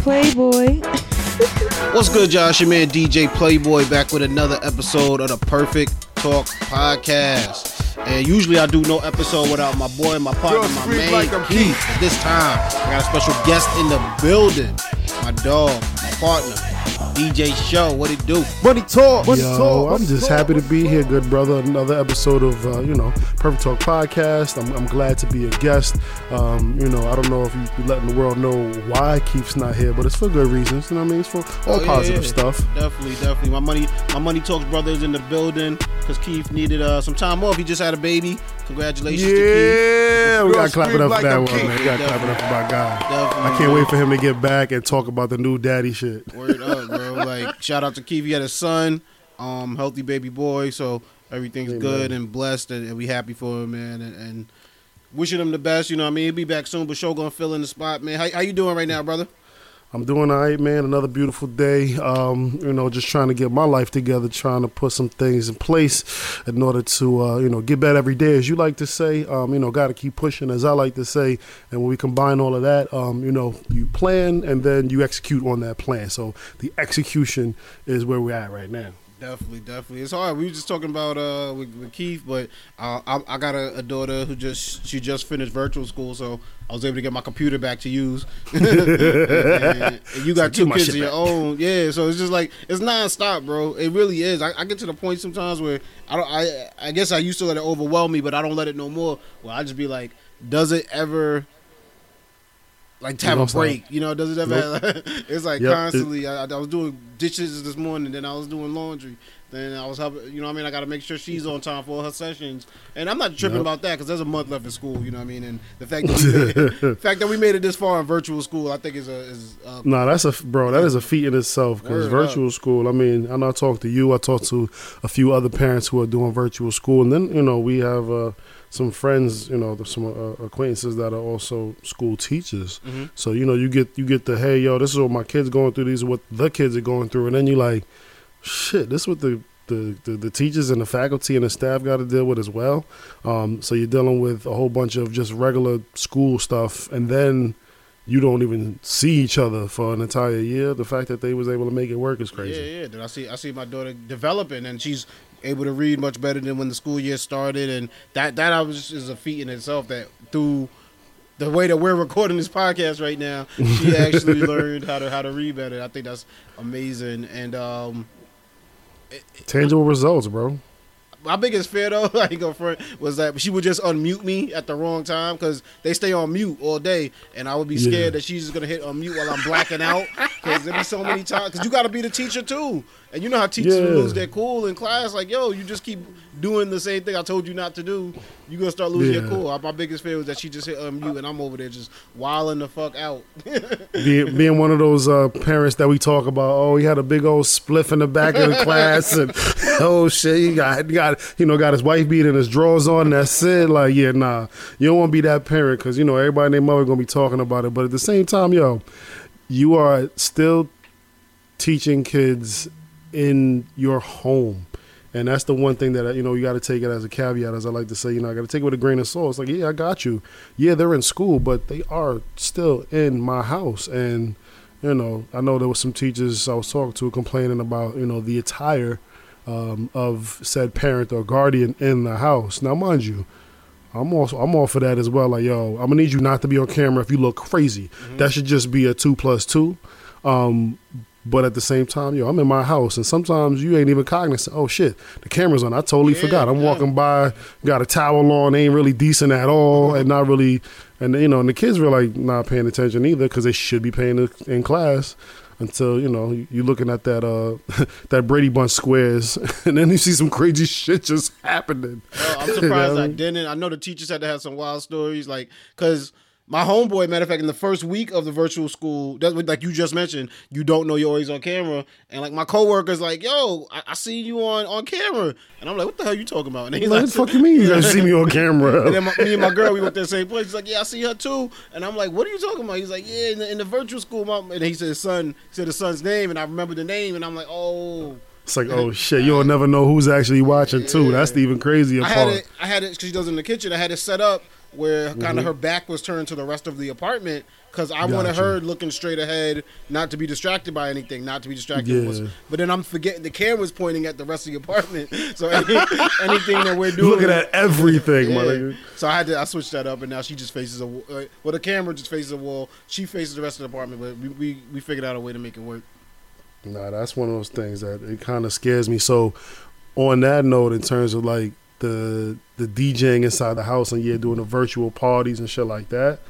DJ Playboy. What's good, y'all? It's your man DJ Playboy back with another episode of the Perfect Talk Podcast. And usually I do no episode without my boy, my partner, Just my breathe man, like I'm Keith. But this time, I got a special guest in the building. My dog, my partner, DJ Show. What it do? Money talk. Money Yo, talk. I'm just talk. happy to be here, good brother. Another episode of uh, you know Perfect Talk podcast. I'm, I'm glad to be a guest. Um, you know, I don't know if you you letting the world know why Keith's not here, but it's for good reasons. You know what I mean? It's for all Oh, positive yeah. stuff. Definitely, definitely. My money, my money talks brothers in the building because Keith needed uh, some time off. He just had a baby. Congratulations to Keith. Yeah, we got to clap it scream up like for that one, king. man. We got to clap it up for my guy. Definitely. I can't wait for him to get back and talk about the new daddy shit. Word up, bro. Like, shout out to Keith. He had a son, um, healthy baby boy, so everything's Amen. good and blessed, and, and we happy for him, man. And, and wishing him the best. You know, what I mean, he'll be back soon, but show gonna fill in the spot, man. How, how you doing right now, brother? I'm doing all right, man. Another beautiful day. Um, you know, just trying to get my life together, trying to put some things in place in order to, uh, you know, get better every day, as you like to say. Um, you know, got to keep pushing, as I like to say. And when we combine all of that, um, you know, you plan and then you execute on that plan. So the execution is where we're at right now. Definitely, definitely. It's hard. We were just talking about uh with, with Keith, but uh, I, I got a, a daughter who just she just finished virtual school, so I was able to get my computer back to use. and, and you got So two kids of your back. own, yeah. So it's just like it's nonstop, bro. It really is. I, I get to the point sometimes where I don't. I I guess I used to let it overwhelm me, but I don't let it no more. Well, I just be like, does it ever? Like to have You a break, you know? Does it ever? it's like Yep. constantly. I, I was doing dishes this morning, then I was doing laundry, then I was helping. You know, what I mean, I got to make sure she's on time for her sessions, and I'm not tripping Yep. about that because there's a month left in school. You know what I mean? And the fact that we made, the fact that we made it this far in virtual school, I think is a is uh, No, that's a bro. That is a feat in itself because virtual school. I mean, I know I talked to you. I talked to a few other parents who are doing virtual school, and then you know we have uh, some friends, you know, some uh, acquaintances that are also school teachers. Mhm. So you know, you get you get the hey, yo, this is what my kids going through. These are what the kids are going through, and then you like, shit, this is what the the, the, the teachers and the faculty and the staff got to deal with as well. Um, so you're dealing with a whole bunch of just regular school stuff, and then you don't even see each other for an entire year. The fact that they was able to make it work is crazy. Yeah, yeah. Then I see I see my daughter developing, and she's able to read much better than when the school year started, and that that I was is a feat in itself. That through the way that we're recording this podcast right now, she actually learned how to how to read better. I think that's amazing, and um. Tangible results, bro. my biggest fear though, I ain't gonna front, was that she would just unmute me at the wrong time because they stay on mute all day, and I would be scared Yeah. that she's just gonna hit unmute while I'm blacking out because there be so many times. Because you got to be the teacher too, and you know how teachers Yeah. lose their cool in class. Like, yo, you just keep doing the same thing I told you not to do. You're gonna start losing your cool. My biggest fear was that she just hit unmute, and I'm over there just wilding the fuck out. Being, being one of those uh, parents that we talk about. Oh, he had a big old spliff in the back of the class, and oh shit, he got he got you know got his wife beat and his drawers on. And that's it. Like, yeah, nah, you don't want to be that parent because you know everybody and their mother gonna be talking about it. But at the same time, yo, you are still teaching kids in your home. And that's the one thing that you know you got to take it as a caveat, as I like to say. You know, I got to take it with a grain of salt. It's like, yeah, I got you. Yeah, they're in school, but they are still in my house. And you know, I know there was some teachers I was talking to complaining about you know the attire um, of said parent or guardian in the house. Now, mind you, I'm also I'm all for that as well. Like, yo, I'm gonna need you not to be on camera if you look crazy. That should just be a two plus two. Um, but at the same time, yo, I'm in my house, and sometimes you ain't even cognizant. Oh shit, the camera's on. I totally Yeah, forgot. I'm yeah. walking by, got a towel on, ain't really decent at all, and not really, and you know, and the kids were like not paying attention either because they should be paying in class. Until you know you're looking at that uh that Brady Bunch squares, and then you see some crazy shit just happening. Yo, I'm You know surprised I I didn't. I know the teachers had to have some wild stories, like because my homeboy, matter of fact, in the first week of the virtual school, that's what, like you just mentioned, you don't know you're always on camera, and like my coworkers, like, yo, I, I see you on on camera, and I'm like, what the hell are you talking about? And he's Like, like, what the fuck you mean you guys see me on camera? And then my, me and my girl, we went to the same place. He's like, "Yeah, I see her too." And I'm like, "What are you talking about?" He's like, "Yeah, in the, in the virtual school." Mom. And he said his son, he said his son's name, and I remember the name, and I'm like, "Oh." It's like, oh shit, you'll never know who's actually watching too. That's the even crazier I part. had it. I had it because she does it in the kitchen. I had it set up where kind Mm-hmm. of her back was turned to the rest of the apartment because I wanted Gotcha. her looking straight ahead, not to be distracted by anything, not to be distracted. Was, Yeah. but then I'm forgetting the camera's pointing at the rest of the apartment, so any, anything that we're doing, Looking at everything, my yeah. nigga. So I had to I switched that up, and now she just faces a wa- uh, well, the camera just faces a wall. She faces the rest of the apartment, but we we, we figured out a way to make it work. Nah, that's one of those things that it kind of scares me. So, on that note, in terms of like the the DJing inside the house and yeah, doing the virtual parties and shit like that,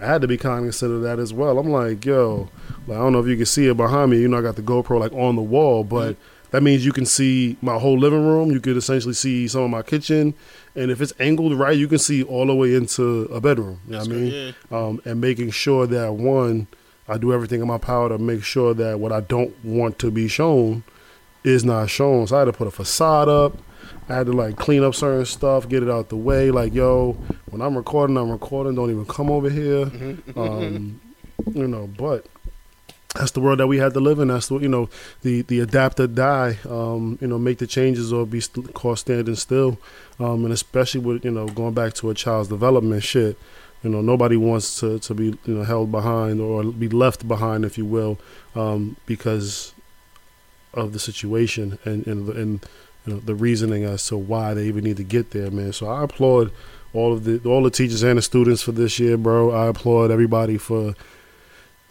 I had to be cognizant of that as well. I'm like, yo, like, I don't know if you can see it behind me. You know, I got the GoPro like on the wall, but that means you can see my whole living room. You could essentially see some of my kitchen, and if it's angled right, you can see all the way into a bedroom. You know what I mean? good, um, and making sure that one, I do everything in my power to make sure that what I don't want to be shown is not shown. So I had to put a facade up. I had to like clean up certain stuff, get it out the way. Like, yo, when I'm recording, I'm recording. Don't even come over here. Um, you know, but that's the world that we had to live in. That's the you know the the adapt or die. Um, you know, make the changes or be st- caught standing still. Um, and especially with you know going back to a child's development shit. You know, nobody wants to, to be you know held behind or be left behind, if you will, um, because of the situation and and, and you know, the reasoning as to why they even need to get there, man. So I applaud all of the all the teachers and the students for this year, bro. I applaud everybody for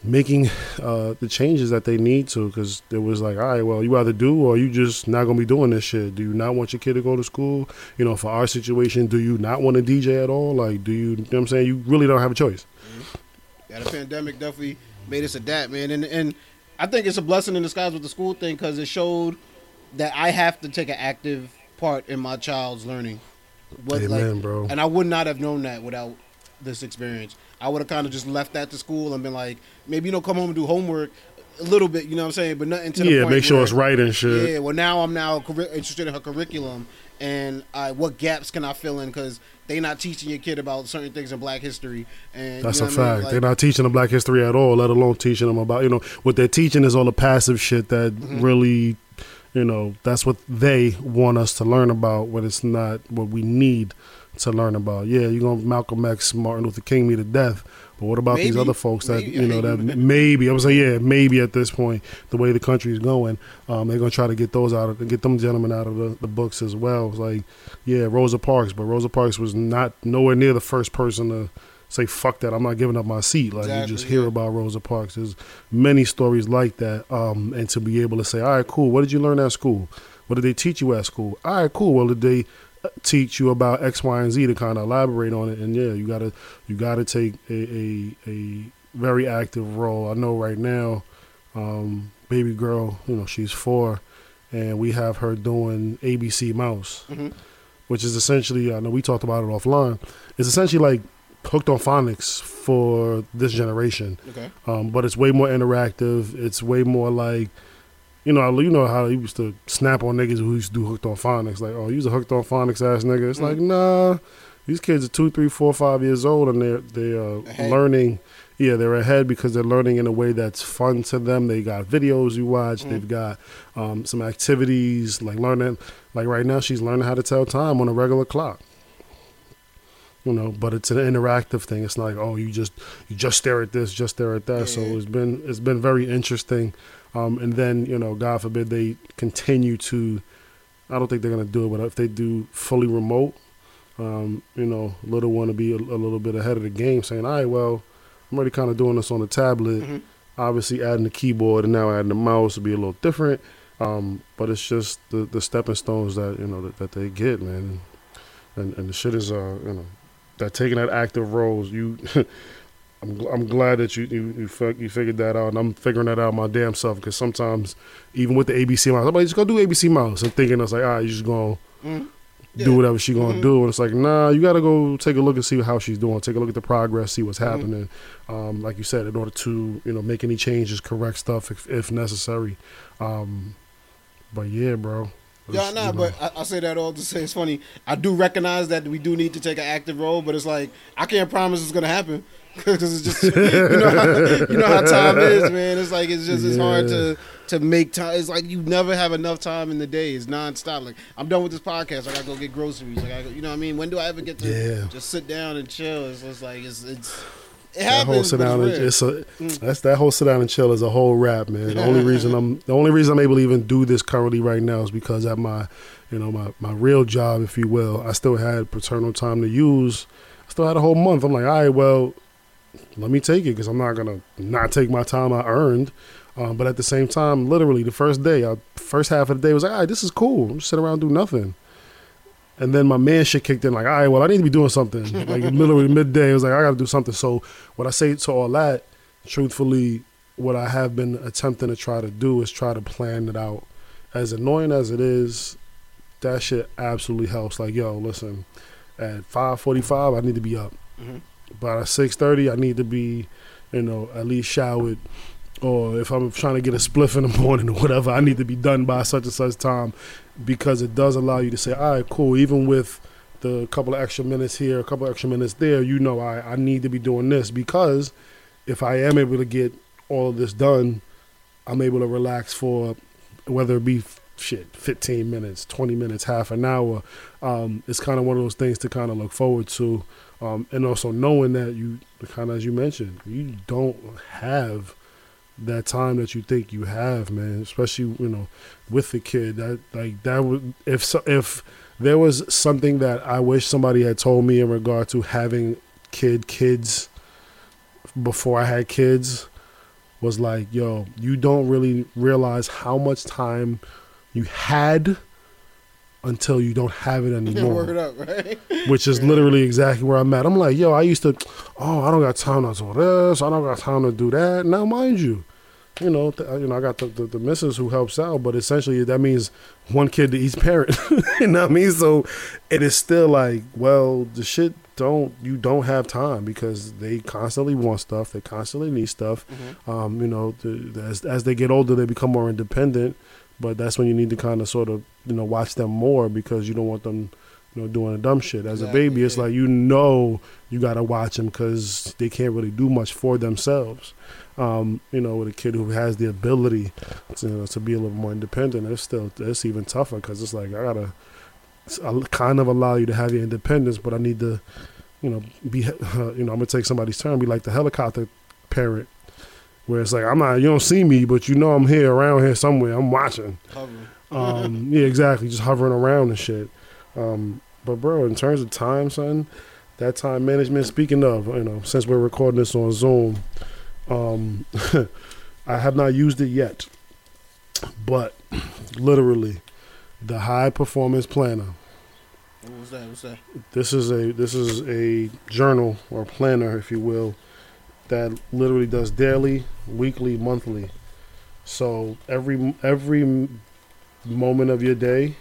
making uh, the changes that they need to because it was like all right well you either do or you just not gonna be doing this shit do you not want your kid to go to school you know for our situation do you not want to dj at all like do you, you know what i'm saying you really don't have a choice Yeah, the pandemic definitely made us adapt, man. And and I think it's a blessing in disguise with the school thing because it showed that I have to take an active part in my child's learning. What, Amen, bro. And I would not have known that without this experience. I would have kind of just left that to school and been like, maybe you know, come home and do homework a little bit. You know what I'm saying? But nothing to the yeah make sure where- it's right and shit Yeah. Well, now I'm now interested in her curriculum and I, what gaps can I fill in because they not teaching your kid about certain things in Black history. And That's you a know what I mean? fact. Like- They're not teaching them black history at all, let alone teaching them about, you know, what they're teaching is all the passive shit that Mm-hmm. really, you know, that's what they want us to learn about when it's not what we need to learn about. Yeah, you're going to Malcolm X, Martin Luther King me to death. But what about these other folks that, Maybe. you know, that maybe, I was like, yeah, maybe at this point, the way the country is going, um, they're going to try to get those out of, get them gentlemen out of the, the books as well. It's like, yeah, Rosa Parks, but Rosa Parks was not nowhere near the first person to say fuck that i'm not giving up my seat. Like you just hear yeah. about rosa parks. There's many stories like that um, and to be able to say all right cool what did you learn at school? What did they teach you at school? All right cool well did they uh, teach you about x y and z to kind of elaborate on it? And yeah you gotta you gotta take a, a, a very active role. I know right now um, baby girl you know she's four and we have her doing abc mouse Mhm. which is essentially i know we talked about it offline it's essentially like hooked on phonics for this generation Okay. um, but it's way more interactive it's way more like you know, you know how he used to snap on niggas who used to do hooked on phonics. Like, oh, you's a hooked on phonics ass nigga. It's like, nah, these kids are two, three, four, five years old, and they're they are Ahead. learning. Yeah, they're ahead because they're learning in a way that's fun to them. They got videos you watch. They've got um, some activities like learning. Like right now, she's learning how to tell time on a regular clock. You know, but it's an interactive thing. It's not like, oh, you just you just stare at this, just stare at that. So it's been it's been very interesting. Um, and then you know, God forbid they continue to. I don't think they're gonna do it, but if they do fully remote, um, you know, little one to be a, a little bit ahead of the game, saying, "All right, well, I'm already kind of doing this on the tablet. Mhm. Obviously, adding the keyboard and now adding the mouse will be a little different, um, but it's just the the stepping stones that you know that, that they get, man. And and the shit is, uh, you know, that taking that active roles, you. I'm, I'm glad that you you you, fig- you figured that out, and I'm figuring that out my damn self. Because sometimes, even with the ABC mouse, I'm like, just go do ABC mouse. I'm thinking it's like, all right, you just gonna Mhm. do Yeah. whatever she gonna Mhm. do, and it's like, nah, you gotta go take a look and see how she's doing. Take a look at the progress, see what's happening. Um, like you said, in order to you know make any changes, correct stuff if, if necessary. Um, but yeah, bro, Yeah, nah, you know, but I, I say that all to say it's funny. I do recognize that we do need to take an active role, but it's like I can't promise it's gonna happen because it's just you know how, you know how time is, man. It's like it's just it's hard to to make time. It's like you never have enough time in the day. It's nonstop. Like I'm done with this podcast. I gotta go get groceries. Like I, you know what I mean. When do I ever get to Yeah. just sit down and chill? It's just like it's it's it that whole sit down and it's a that's that whole sit down and chill is a whole wrap, man. The only reason I'm the only reason I'm able to even do this currently right now is because at my you know my my real job, if you will, I still had paternal time to use. I still had a whole month. I'm like, all right, well, let me take it because I'm not gonna not take my time I earned. Um, but at the same time, literally the first day, I, first half of the day was like, all right, this is cool. I'm just sit around and do nothing. And then my man shit kicked in like, all right, well, I need to be doing something. Like literally midday, it was like, I got to do something. So what I say to all that, truthfully, what I have been attempting to try to do is try to plan it out. As annoying as it is, that shit absolutely helps. Like, yo, listen, at five forty-five, I need to be up. Mhm. By six thirty, I need to be, you know, at least showered. Or if I'm trying to get a spliff in the morning or whatever, I need to be done by such and such time, because it does allow you to say, all right, cool. Even with the couple of extra minutes here, a couple of extra minutes there, you know, I, I need to be doing this because if I am able to get all of this done, I'm able to relax for whether it be shit 15 minutes, 20 minutes, half an hour. Um, it's kind of one of those things to kind of look forward to, um, and also knowing that you kind of as you mentioned, you don't have that time that you think you have, man. Especially you know with the kid that like that would if so, if there was something that I wish somebody had told me in regard to having kid kids before I had kids was like, yo, you don't really realize how much time you had until you don't have it anymore. work it up, right? which is literally exactly where I'm at. I'm like, yo, I used to, oh, I don't got time to do this. I don't got time to do that. Now, mind you, you know, th- you know, I got the, the the missus who helps out, but essentially that means one kid to each parent. you know what I mean? So it is still like, well, the shit don't you don't have time because they constantly want stuff, they constantly need stuff. Um, you know, the, the- as as they get older, they become more independent. But that's when you need to kind of sort of you know watch them more because you don't want them you know doing a dumb shit. As a baby, it's yeah. like you know you gotta watch them because they can't really do much for themselves. Um, you know, with a kid who has the ability to, you know, to be a little more independent, it's still it's even tougher because it's like I gotta I kind of allow you to have your independence, but I need to, you know, be you know I'm gonna take somebody's turn, be like the helicopter parent, where it's like I'm not you don't see me, but you know I'm here around here somewhere, I'm watching. Hovering. Um, yeah, exactly, just hovering around and shit. Um, but bro, in terms of time, son, that time management. Speaking of, you know, since we're recording this on Zoom, um, I have not used it yet, but literally, the high performance planner. What was that? What's that? This is a this is a journal or planner, if you will, that literally does daily, weekly, monthly. So every every moment of your day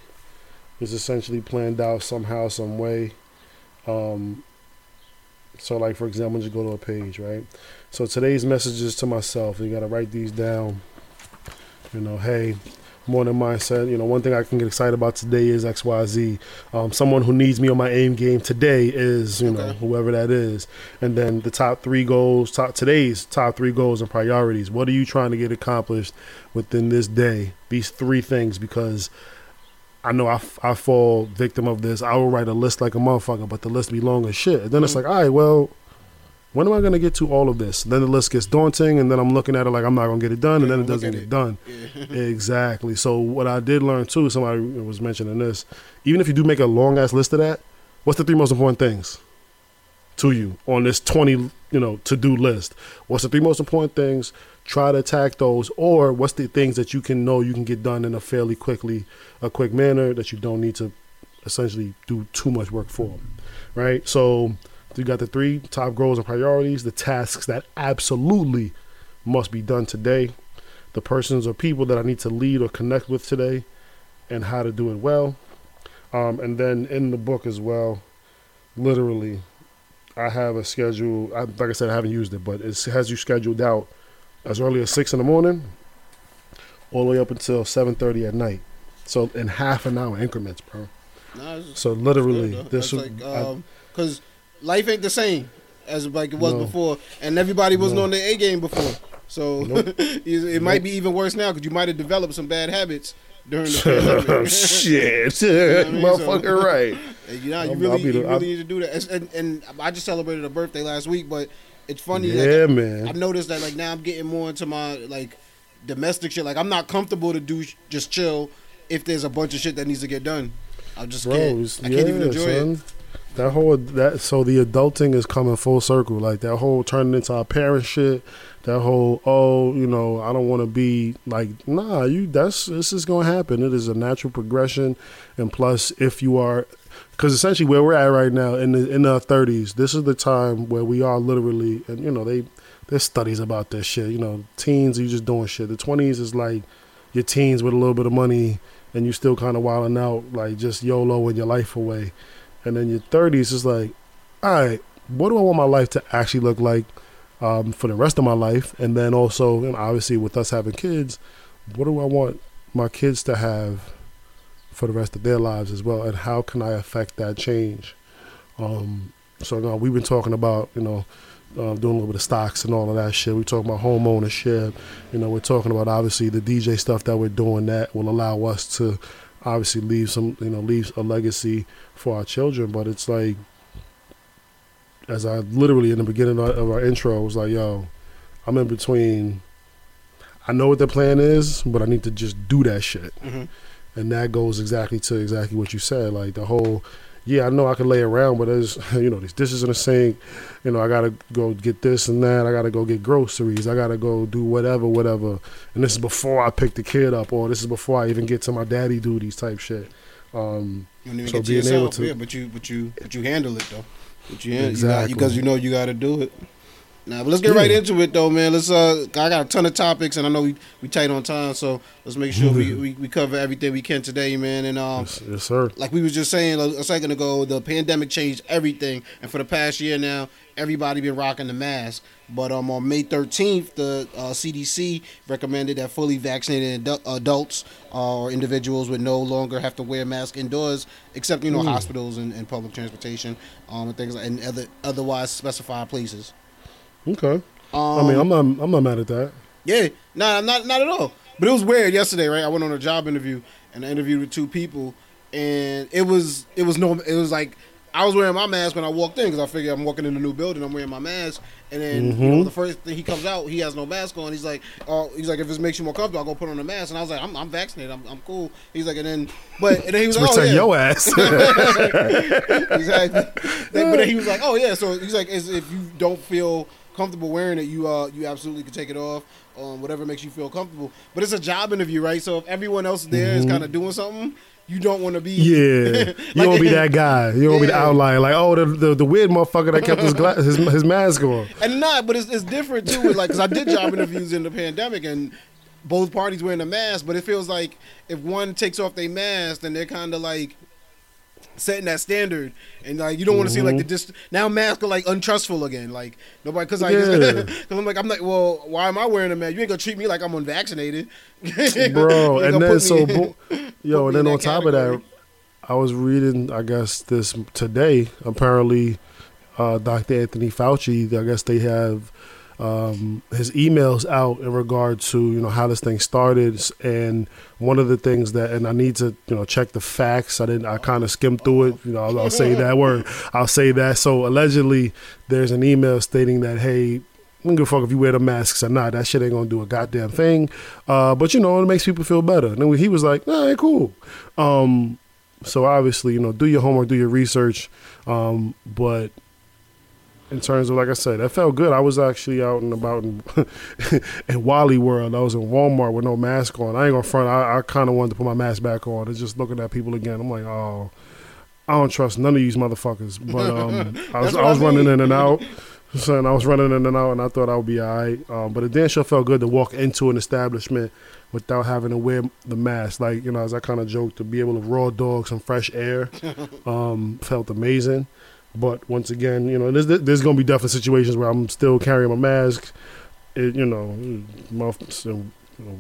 is essentially planned out somehow, some way. Um, so, like for example, just go to a page, right? So today's messages to myself. You got to write these down. You know, hey, morning mindset. You know, one thing I can get excited about today is X, Y, Z. Um, someone who needs me on my aim game today is you know Okay. whoever that is, and then the top three goals, top today's top three goals and priorities. What are you trying to get accomplished within this day? These three things because. I know I, f- I fall victim of this. I will write a list like a motherfucker, but the list be long as shit. And then it's like, all right, well, when am I going to get to all of this? Then the list gets daunting, and then I'm looking at it like I'm not going to get it done, and then it doesn't get it. done. Yeah. exactly. So what I did learn too, somebody was mentioning this. Even if you do make a long ass list of that, what's the three most important things to you on this twenty, you know, to do list? What's the three most important things? Try to attack those, or what's the things that you can know you can get done in a fairly quickly, a quick manner that you don't need to essentially do too much work for, right? So you got the three top goals and priorities, the tasks that absolutely must be done today, the persons or people that I need to lead or connect with today, and how to do it well. Um, and then in the book as well, literally, I have a schedule. I, like I said, I haven't used it, but it has you scheduled out as early as six in the morning, all the way up until seven thirty at night. So in half an hour increments, bro. Nah, So literally, this It's was like um, because life ain't the same as like it was No. before, and everybody wasn't No. on their A game before. So Nope. it might be even worse now because you might have developed some bad habits during the shit, I mean? motherfucker, So- right? You know, you really, the- you really need to do that. And, and I just celebrated a birthday last week, but it's funny. Yeah, like, man. I've noticed that like now I'm getting more into my like domestic shit. Like I'm not comfortable to do sh- just chill if there's a bunch of shit that needs to get done. I just can't. Bros, I can't even yeah, enjoy it. That whole that so the adulting is coming full circle. Like that whole turning into our parent shit. That whole oh you know I don't want to be like nah you that's this is gonna happen. It is a natural progression, and plus if you are because essentially where we're at right now in the in our thirties, this is the time where we are literally and you know they there's studies about this shit. You know teens you just doing shit. The twenties is like your teens with a little bit of money and you still kind of wilding out, like just YOLOing your life away. And then your 30s is like, all right, what do I want my life to actually look like um, for the rest of my life? And then also, and obviously with us having kids, what do I want my kids to have for the rest of their lives as well? And how can I affect that change? Um, so now we've been talking about, you know, uh, doing a little bit of stocks and all of that shit. We're talking about home ownership. You know, we're talking about obviously the DJ stuff that we're doing that will allow us to obviously leave some, you know, leaves a legacy for our children. But it's like, as I literally in the beginning of our intro was like, yo, I'm in between. I know what the plan is, but I need to just do that shit. Mhm. And that goes exactly to exactly what you said. Like the whole, yeah, I know I can lay around, but there's, you know, these dishes in the sink. You know, I gotta go get this and that. I gotta go get groceries. I gotta go do whatever, whatever. And this is before I pick the kid up, or this is before I even get to my daddy duties type shit. Um, You don't even So get to being able to- yeah, but you, but you, but you handle it though. But you, handle, Exactly. because you know you got to do it. Now, but let's get Yeah. right into it though, man. Let's. Uh, I got a ton of topics, and I know we we tight on time, so let's make sure we, we, we cover everything we can today, man. And um, yes, yes, sir. like we was just saying a, a second ago, the pandemic changed everything, and for the past year now, everybody been rocking the mask. But um, on May 13th, the uh, CDC recommended that fully vaccinated adults uh, or individuals would no longer have to wear masks indoors, except you know hospitals and, and public transportation um, and things like, and other otherwise specified places. Okay. Um, I mean, I'm not, I'm not mad at that. yeah, nah, not not at all. But it was weird yesterday, right? I went on a job interview and I interviewed with two people, and it was it was no, it was like I was wearing my mask when I walked in because I figured I'm walking in a new building, I'm wearing my mask, and then you know Mhm. the first thing he comes out, he has no mask on. He's like, oh, he's like, if this makes you more comfortable, I'll go put on a mask, and I was like, I'm, I'm vaccinated, I'm, I'm cool. He's like, and then but and then he was like, oh yeah, your ass. exactly. But then he was like, "Oh yeah." So he's like, if you don't feel comfortable wearing it, you uh you absolutely can take it off. Um, whatever makes you feel comfortable. But it's a job interview, right? So if everyone else there is kind of doing something, you don't want to be. Yeah, you won't be that guy. You won't be the outlier. Like, oh, the, the the weird motherfucker that kept his gla- his his mask on. And not, but it's, it's different too. with, Like, cause I did job interviews in the pandemic, and both parties wearing a mask. But it feels like if one takes off their mask, then they're kind of like setting that standard, and like you don't want to see like the dis- now masks are like untrustful again. Like nobody, cause like, Yeah. cause I'm like I'm like, well, why am I wearing a mask? You ain't gonna treat me like I'm unvaccinated, bro. And then so, bo- yo, and then on top of that. I was reading. I guess this today. Apparently, uh, Dr. Anthony Fauci. I guess they have um, his emails out in regard to you know how this thing started, and one of the things that, and I need to you know check the facts. I didn't. I kind of skimmed through it. You know, I'll, I'll say that word. I'll say that. So allegedly, there's an email stating that hey. I don't give a fuck if you wear the masks or not. That shit ain't gonna do a goddamn thing. Uh, but you know, it makes people feel better. And then he was like, "Nah, cool." Um, so obviously, you know, do your homework, do your research. Um, but in terms of, like I said, that felt good. I was actually out and about in, in Wally World. I was in Walmart with no mask on. I ain't gonna front. I, I kind of wanted to put my mask back on. It's just looking at people again. I'm like, oh, I don't trust none of these motherfuckers. But um, I was, I was I mean. running in and out. Son, I was running in and out, and I thought I would be all right. Um, but it damn sure felt good to walk into an establishment without having to wear the mask. Like, you know, as I kind of joked, to be able to raw dog some fresh air um, felt amazing. But once again, you know, there's, there's going to be definitely situations where I'm still carrying my mask. It, you know, mouth, so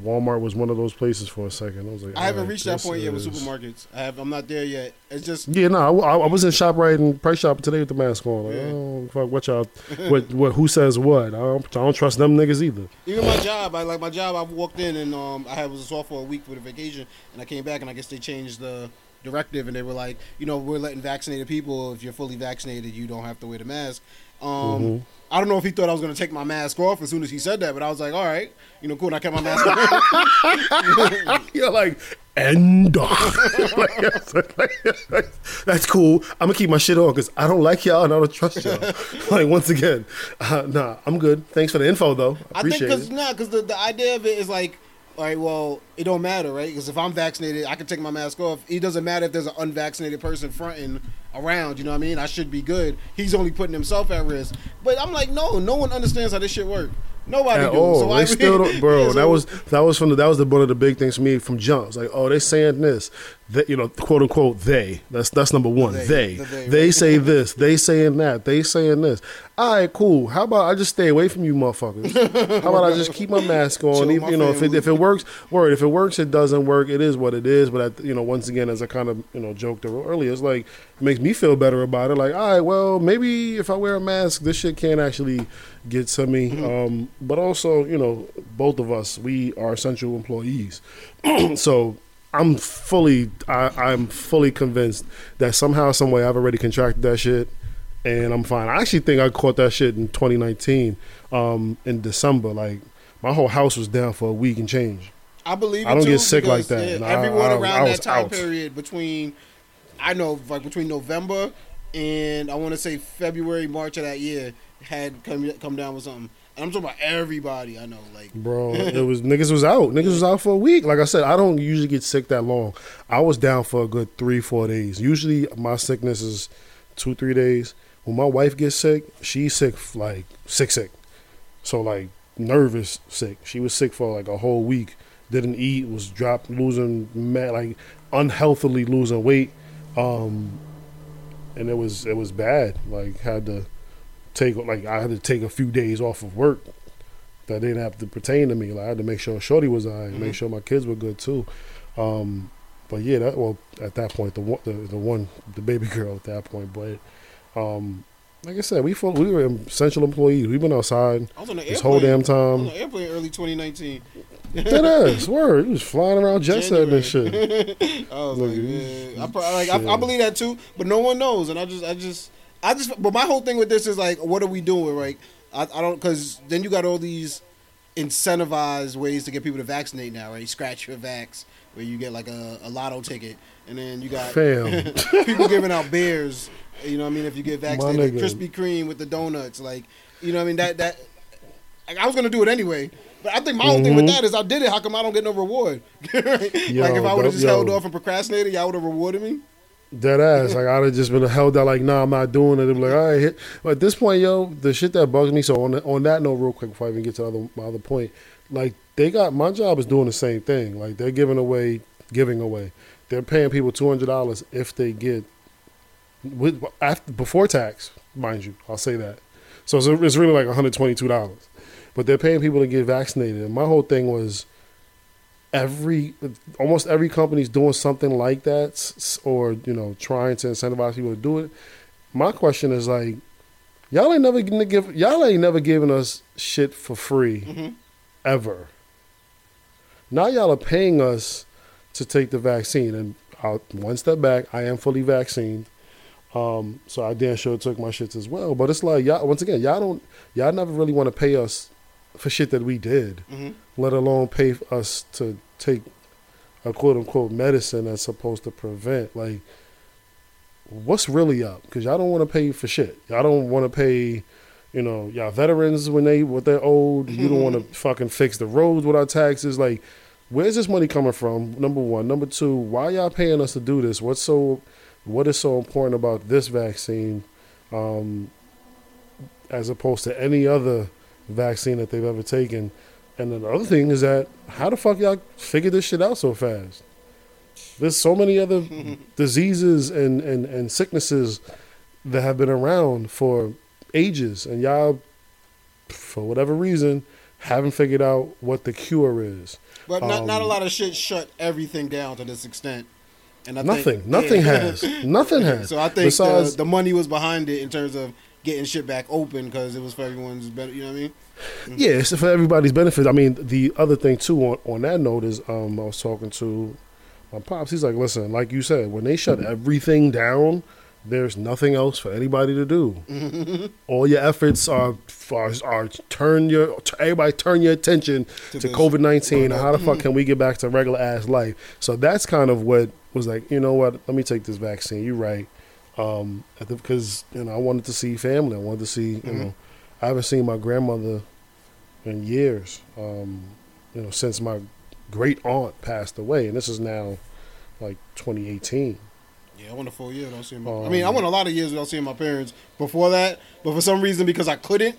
Walmart was one of those places for a second. I was like, I haven't alright, reached that point yet with supermarkets. I have. I'm not there yet. It's just Yeah, no, I, I was in ShopRite and price shop today with the mask on. Like, Yeah. oh fuck, what y'all, what, what, who says what? I don't, I don't trust them niggas either. even my job. I like my job. I walked in and um, I had was off for a week for the vacation, and I came back and I guess they changed the directive and they were like, you know, we're letting vaccinated people. If you're fully vaccinated, you don't have to wear the mask. Um, Mhm. I don't know if he thought I was going to take my mask off as soon as he said that, but I was like, all right, you know, cool. And I kept my mask on. You're like, end that's cool. I'm gonna keep my shit on because I don't like y'all and I don't trust y'all. like once again, uh, nah, I'm good. Thanks for the info though. I think because it. nah, because the, the idea of it is like, all right, well, it don't matter, right? Because if I'm vaccinated, I can take my mask off. It doesn't matter if there's an unvaccinated person fronting around. You know what I mean? I should be good. He's only putting himself at risk. But I'm like, no, no one understands how this shit works. Nobody At do. all. So they I still don't, bro. Yeah, so- that was that was from the that was the one of the big things for me from jump. It's like, oh, they saying this, that you know, quote unquote, they. That's that's number one. They, They the they, they, right. say this, they saying that, they saying this. All right, cool. How about I just stay away from you, motherfuckers? How about I just keep my mask on? Even, my you know, if it, if it works, word. If it works, it doesn't work. It is what it is. But I, you know, once again, as I kind of you know joked earlier, it's like it makes me feel better about it. Like, all right, well, maybe if I wear a mask, this shit can't actually get to me. Mm-hmm. Um, but also, you know, both of us, we are essential employees, so. I'm fully, I, I'm fully convinced that somehow, some way, I've already contracted that shit, and I'm fine. I actually think I caught that shit in 2019, um, in December. Like my whole house was down for a week and change. I believe. I don't get sick like that, yeah, and I- everyone I- around I that time out. period between, I know, like between November and I want to say February, March of that year had come come down with something. I'm talking about everybody I know. Like, Bro, it was niggas was out. Niggas was out for a week. Like I said, I don't usually get sick that long. I was down for a good three, four days. Usually my sickness is two, three days. When my wife gets sick, she's sick like sick, sick. So like nervous sick. She was sick for like a whole week. Didn't eat. Was dropped, losing mad, like unhealthily losing weight. Um, and it was it was bad. Like had to take like I had to take a few days off of work that didn't have to pertain to me. Like I had to make sure Shorty was alright, Mhm. make sure my kids were good too. Um, but yeah, that well at that point the one the, the one the baby girl at that point. But um, like I said, we full, we were essential employees. We've been outside I was on the this whole damn I was on time. the airplane early 2019. That ass word. He was flying around jet set and shit. I was like, yeah. I, pro- like I, I believe that too, but no one knows, and I just, I just, I just. But my whole thing with this is like, what are we doing? Like, I, I don't, because then you got all these incentivized ways to get people to vaccinate now, right? Scratch your vax, where you get like a, a lotto ticket, and then you got people giving out beers. You know what I mean? If you get vaccinated. Krispy Kreme with the donuts, like you know what I mean? That that like, I was gonna do it anyway. But I think my whole thing with Mhm. that is I did it. How come I don't get no reward? like if I would have just yo. held off and procrastinated, y'all would have rewarded me. Dead ass. Like I'd have just been held out. Like, nah, I'm not doing it. Be like, all right. Hit. But at this point, yo, the shit that bugs me. So on the, on that note, real quick, before I even get to other, my other point, like they got my job is doing the same thing. Like they're giving away, giving away. They're paying people two hundred dollars if they get with after before tax, mind you. I'll say that. So it's, it's really like one hundred twenty two dollars, but they're paying people to get vaccinated. And my whole thing was every almost every company's doing something like that or you know trying to incentivize people to do it. My question is like y'all ain't never gonna give y'all ain't never giving us shit for free Mhm. ever. Now y'all are paying us to take the vaccine and I'll, one step back i am fully vaccinated. Um, so i damn sure took my shits as well. But it's like y'all once again y'all don't y'all never really want to pay us for shit that we did. Mhm. Let alone pay us to take a quote unquote medicine that's supposed to prevent. Like, what's really up? Because y'all don't want to pay for shit. Y'all don't want to pay, you know, y'all veterans when they what they're old. You don't want to fucking fix the roads with our taxes. Like, where's this money coming from? Number one. Number two. Why y'all paying us to do this? What's so, what is so important about this vaccine, um, as opposed to any other vaccine that they've ever taken? And then the other thing is that how the fuck y'all figure this shit out so fast? There's so many other diseases and, and, and sicknesses that have been around for ages, and y'all, for whatever reason, haven't figured out what the cure is. But not, not a Um, lot of shit shut everything down to this extent. And I Nothing, think, nothing yeah. has, nothing has. So I think Besides, the, the money was behind it in terms of getting shit back open because it was for everyone's better. You know what I mean? Yeah, it's for everybody's benefit. I mean, the other thing too on, on that note is um, I was talking to my pops. He's like, listen, like you said, when they shut everything down, there's nothing else for anybody to do. All your efforts are are, are turn your everybody turn your attention To to COVID nineteen. How the fuck can we get back to regular ass life? So that's kind of what was like. You know what? Let me take this vaccine. You're right. Um, because you know I wanted to see family. I wanted to see you know I haven't seen my grandmother in years. Um, you know since my great aunt passed away, and this is now like 2018. Yeah, I went a full year without seeing my. I Um, mean, I went a lot of years without seeing my parents before that, but for some reason, because I couldn't,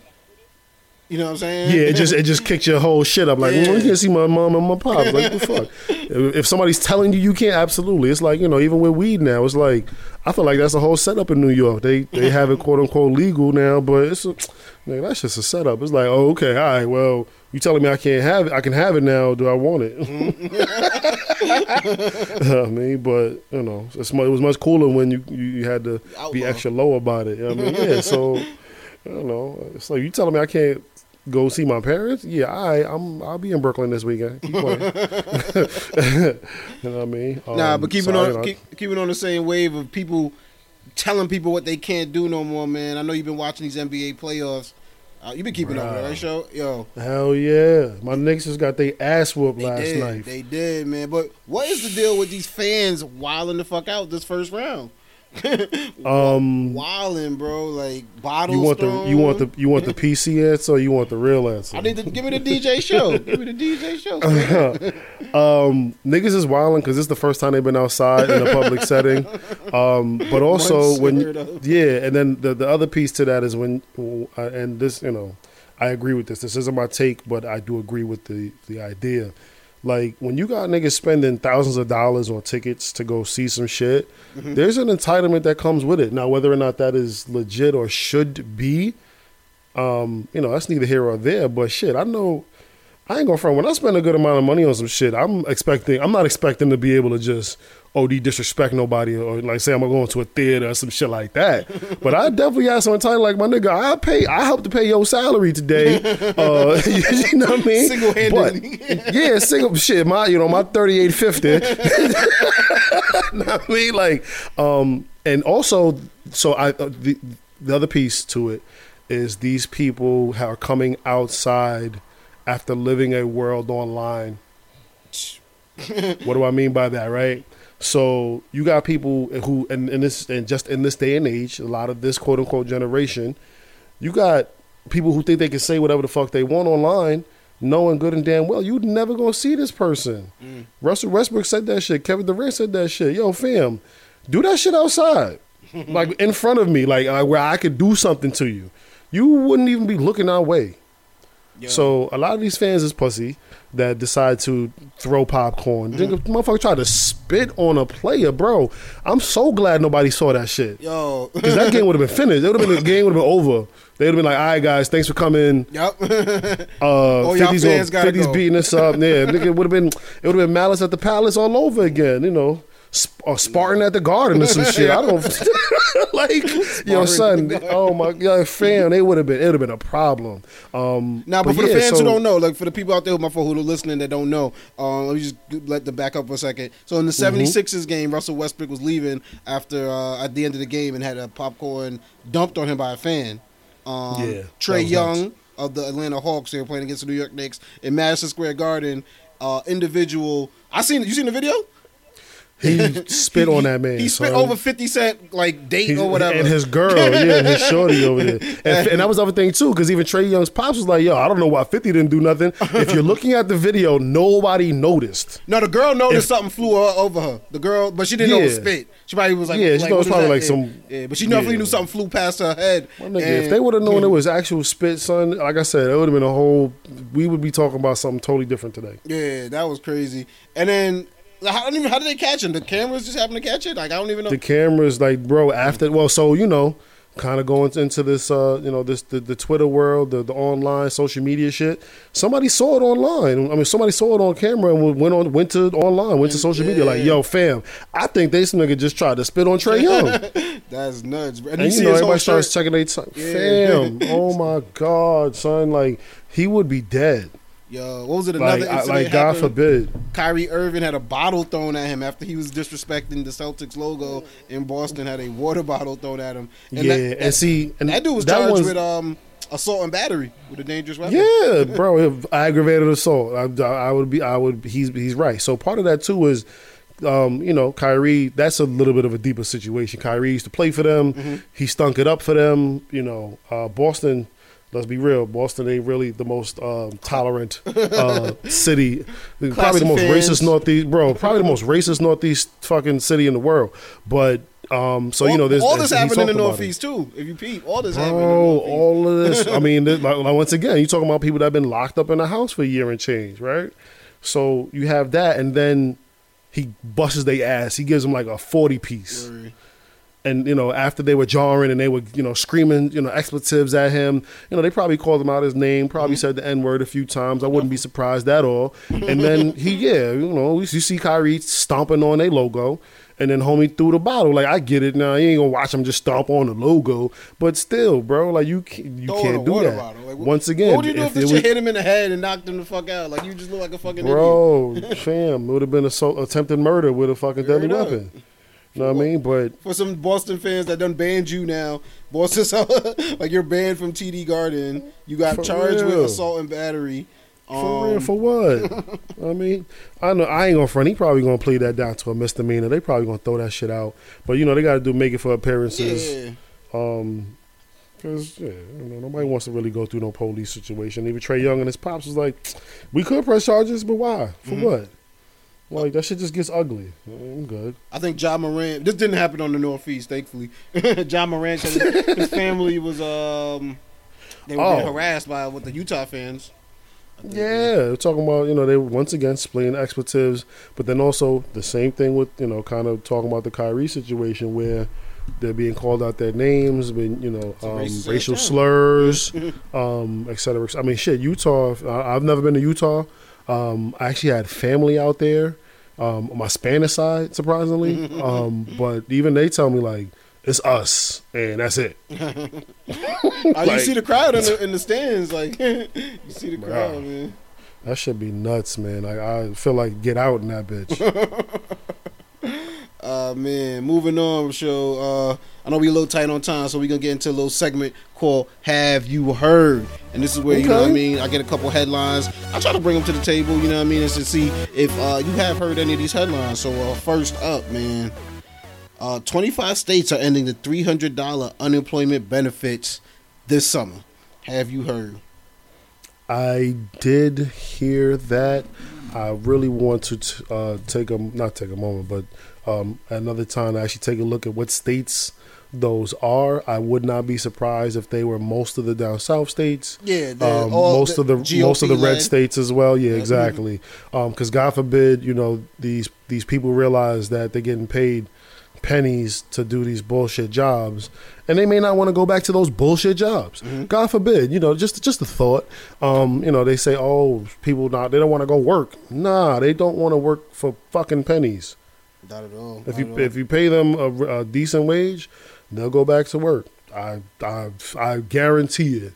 you know what I'm saying? Yeah, it just it just kicked your whole shit up. Like, Yeah. well, you can't see my mom and my pop. Like, the fuck? If somebody's telling you you can't, absolutely. It's like you know, even with weed now, it's like I feel like that's a whole setup in New York. They they have it quote unquote legal now, but it's a, man, that's just a setup. It's like, oh, okay, all right, well, you telling me I can't have it? I can have it now. Do I want it? Mm-hmm. I mean, but you know, it's, mu- it was much cooler when you you, had to oh, be extra low about it. You know what I mean, yeah. So I don't know. It's like you telling me I can't go see my parents? Yeah, I I'm I'll be in Brooklyn this weekend. Keep playing. you know what I mean? Nah, Um, but keeping so, on you know, keep, keeping on the same wave of people telling people what they can't do no more, man. I know you've been watching these NBA playoffs. Uh, you've been keeping up with it, right, show? Yo, Hell yeah, my Knicks just got their ass whooped they last did, night. they did, man. But what is the deal with these fans wilding the fuck out this first round? um, Wilding, bro, like bottles. you want the you want the you want the PC answer or you want the real answer? I need to give me the DJ show. give me the DJ show. um, niggas is wilding because it's the first time they've been outside in a public setting. Um, but also when yeah, and then the the other piece to that is when uh, and this you know I agree with this. This isn't my take, but I do agree with the the idea. Like when you got niggas spending thousands of dollars on tickets to go see some shit, Mm-hmm. there's an entitlement that comes with it. Now, whether or not that is legit or should be, um, you know, that's neither here or there. But shit, I know I ain't gonna front. When I spend a good amount of money on some shit, I'm expecting. I'm not expecting to be able to just OD disrespect nobody or like say I'm gonna a theater or some shit like that. But I definitely have some entitled like my nigga. I pay. I help to pay your salary today. Uh, you know what I mean? Single-handedly. But, yeah, single shit. My you know my thirty eight fifty. know what I mean? Like, um, and also, so I uh, the the other piece to it is these people are coming outside after living a world online. what do I mean by that? Right. So you got people who, and, and this, and just in this day and age, a lot of this quote unquote generation, you got people who think they can say whatever the fuck they want online, knowing good and damn well you never gonna see this person. Russell Westbrook said that shit. Kevin Durant said that shit. Yo, fam, do that shit outside, like in front of me, like uh, where I could do something to you. You wouldn't even be looking our way. Yo. So a lot of these fans is pussy that decide to throw popcorn. Nigga, Motherfucker tried to spit on a player, bro. I'm so glad nobody saw that shit. Yo, Because that game would have been finished. It would have been the game would have been over. They'd have been like, all right, guys, thanks for coming. yep. Uh, y'all 50s, fans on, gotta 50s go. beating us up. Yeah, nigga, it would have been it would have been malice at the palace all over again. You know, or Spartan at the garden or some shit. I don't like, yo, son. Oh my god, fam, they would have been. It would have been a problem. Um, Now, but, for the fans so- who don't know, like for the people out there, my fault, who are listening that don't know, um, let me just let the back up for a second. So in the Mm-hmm. game, Russell Westbrook was leaving after uh, at the end of the game and had a popcorn dumped on him by a fan. Um, Yeah, Trae Young nuts. of the Atlanta Hawks, they were playing against the New York Knicks in Madison Square Garden. Uh, individual, I seen you seen the video? He spit on that man. He spit son. over 50 Cent like date He- or whatever. And his girl, yeah, and his shorty over there. And, and that was the other thing too, because even Trae Young's pops was like, "Yo, I don't know why Fifty didn't do nothing." If you're looking at the video, nobody noticed. no, the girl noticed If- something flew over her. The girl, but she didn't know it was spit. She probably was like, Yeah, she like, was probably like Yeah. some- Yeah, but she definitely yeah. knew something flew past her head. Nigga, if they would have known it was actual spit, son, like I said, it would have been a whole. We would be talking about something totally different today. yeah, that was crazy. And then, how, I don't even, how did they catch him? The cameras just happened to catch it. Like I don't even know. The cameras, like, bro, after well, so you know, kind of going into this, uh, you know, this the, the Twitter world, the, the online social media shit. Somebody saw it online. I mean, somebody saw it on camera and went on, went to online, went to social media. Like, yo, fam, I think this nigga just tried to spit on Trae Young. That's nuts. bro. And, And you you know, everybody starts checking their time. Yeah. Fam, oh my god, son, like he would be dead. Yo, what was it? Like, Another I, incident like God forbid. Kyrie Irving had a bottle thrown at him after he was disrespecting the Celtics logo in Boston. Had a water bottle thrown at him. And yeah, that, and see, and that dude was that charged with um assault and battery with a dangerous weapon. Yeah, bro, aggravated assault. I, I would be, I would. He's he's right. So part of that too is, um, you know, Kyrie. That's a little bit of a deeper situation. Kyrie used to play for them. Mm-hmm. He stunk it up for them. You know, uh, Boston. Let's be real. Boston ain't really the most um, tolerant uh, city. Probably the most fans. racist northeast, bro. Probably the most racist northeast fucking city in the world. But um, so you know, there's all this happening in the talked about it. Northeast too. If you peep, all this happened in the Bro, all of this. I mean, this, like, like, once again, you talking about people that have been locked up in a house for a year and change, right? So you have that, and then he busts their ass. He gives them like a forty piece, Word. And you know, after they were jarring and they were, you know, screaming, you know, expletives at him. You know, they probably called him out his name, probably mm-hmm. said the n word a few times. I wouldn't be surprised at all. And then he, yeah, you know, you see Kyrie stomping on a logo. And then homie threw the bottle. Like I get it now. You ain't gonna watch him just stomp on the logo, but still, bro. Like you, can't, you Throwing can't do that. Like, Once again, what would you do if, if this it shit was- hit him in the head and knocked him the fuck out? Like you just look like a fucking idiot. bro, fam, it would have been a so, attempted murder with a fucking deadly weapon. You know what I mean? But For some Boston fans that done banned you now, Boston, like you're banned from TD Garden. You got charged with assault and battery. for real, Um, for what? I mean, I know I ain't gonna front. He probably gonna plead that down to a misdemeanor. They probably gonna throw that shit out. But you know, they got to do make it for appearances. yeah. Um, because yeah, you know, nobody wants to really go through no police situation. Even Trae Young and his pops was like, we could press charges, but why? For Mhm. what? Like that shit just gets ugly. I'm good. I think Ja Morant. This didn't happen on the Northeast, thankfully. Ja Morant his, his family was um they were Oh. harassed by with the Utah fans. Yeah, we're talking about you know they once again splitting expletives, but then also the same thing with you know kind of talking about the Kyrie situation where they're being called out their names, being you know um, racial slurs, um, et cetera. I mean, shit, Utah. I've never been to Utah. Um, I actually had family out there um, on my Spanish side, surprisingly. um, but even they tell me like it's us and that's it. Oh, you see the crowd in the, in the stands, like you see the crowd, man. That should be nuts, man. Like I feel like get out in that bitch. Uh man, moving on, show. Uh, I know we a little tight on time, so we're gonna get into a little segment called "Have You Heard?" And this is where you know what I mean. I get a couple headlines. I try to bring them to the table. You know what I mean, and to see if uh, you have heard any of these headlines. So uh, first up, man, uh, 25 states are ending the $300 unemployment benefits this summer. Have you heard? I did hear that. I really want to t- uh, take a not take a moment, but um, another time to actually take a look at what states those are. I would not be surprised if they were most of the down south states. Yeah, Um, most of the GOP most of the red led. states as well. Yeah, exactly. Because God forbid, you know these these people realize that they're getting paid pennies to do these bullshit jobs, and they may not want to go back to those bullshit jobs. Mm-hmm. God forbid, you know, just just a thought. Um, you know, they say, oh, people not they don't want to go work. Nah, they don't want to work for fucking pennies. Not at all. If not you all. if you pay them a, a decent wage, they'll go back to work. I I I guarantee it.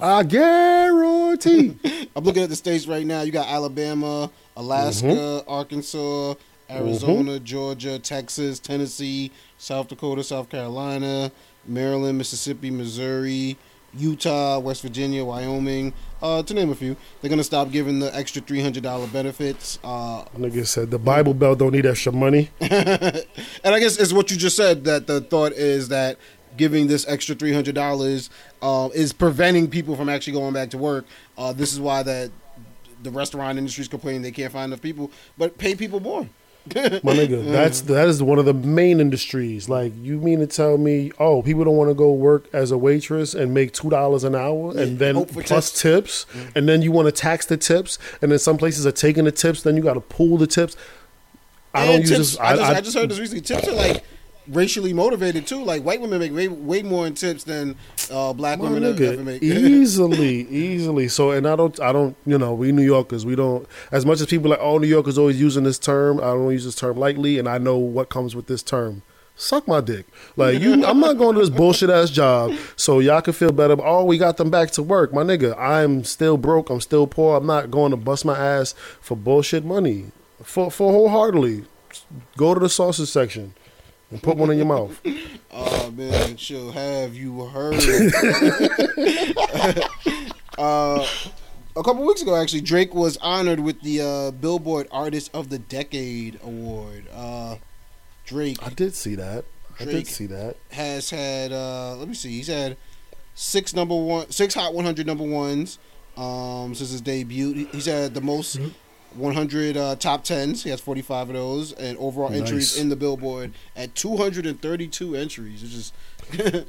I guarantee. I'm looking at the states right now. You got Alabama, Alaska, Mm-hmm. Arkansas, Arizona, Georgia, Texas, Tennessee, South Dakota, South Carolina, Maryland, Mississippi, Missouri, Utah, West Virginia, Wyoming, uh, to name a few. They're gonna stop giving the extra three hundred dollar benefits. Uh, Nigga said the Bible Belt don't need extra money. and I guess it's what you just said that the thought is that giving this extra three hundred dollars uh, is preventing people from actually going back to work. Uh, this is why that the restaurant industry is complaining they can't find enough people, but pay people more. My nigga, mm. that's that is one of the main industries. Like, you mean to tell me, oh, people don't want to go work as a waitress and make two dollars an hour, and Yeah, then plus tips, mm. and then you want to tax the tips, and then some places are taking the tips, then you got to pool the tips. I And don't use this. I, just, I, just heard this recently. Tips are like racially motivated too. Like white women make way, way more in tips than uh, black My women ever make. easily, easily. So, and I don't, I don't, you know, we New Yorkers, we don't. As much as people like, oh, New Yorkers always using this term. I don't use this term lightly, and I know what comes with this term. Suck my dick. Like you, I'm not going to this bullshit ass job, so y'all can feel better. Oh, we got them back to work, my nigga. I'm still broke. I'm still poor. I'm not going to bust my ass for bullshit money. For for wholeheartedly, go to the sausage section and put one in your mouth. Oh man, she'll have you heard. uh, a couple weeks ago, actually, Drake was honored with the uh, Billboard Artist of the Decade award. Uh, Drake I did see that. I did Drake. see that. has had uh, let me see, he's had six number one, six Hot 100 number ones um, since his debut. He's had the most. Mm-hmm. 100 uh, top tens. He has 45 of those, and overall entries in the Billboard at 232 entries, It's just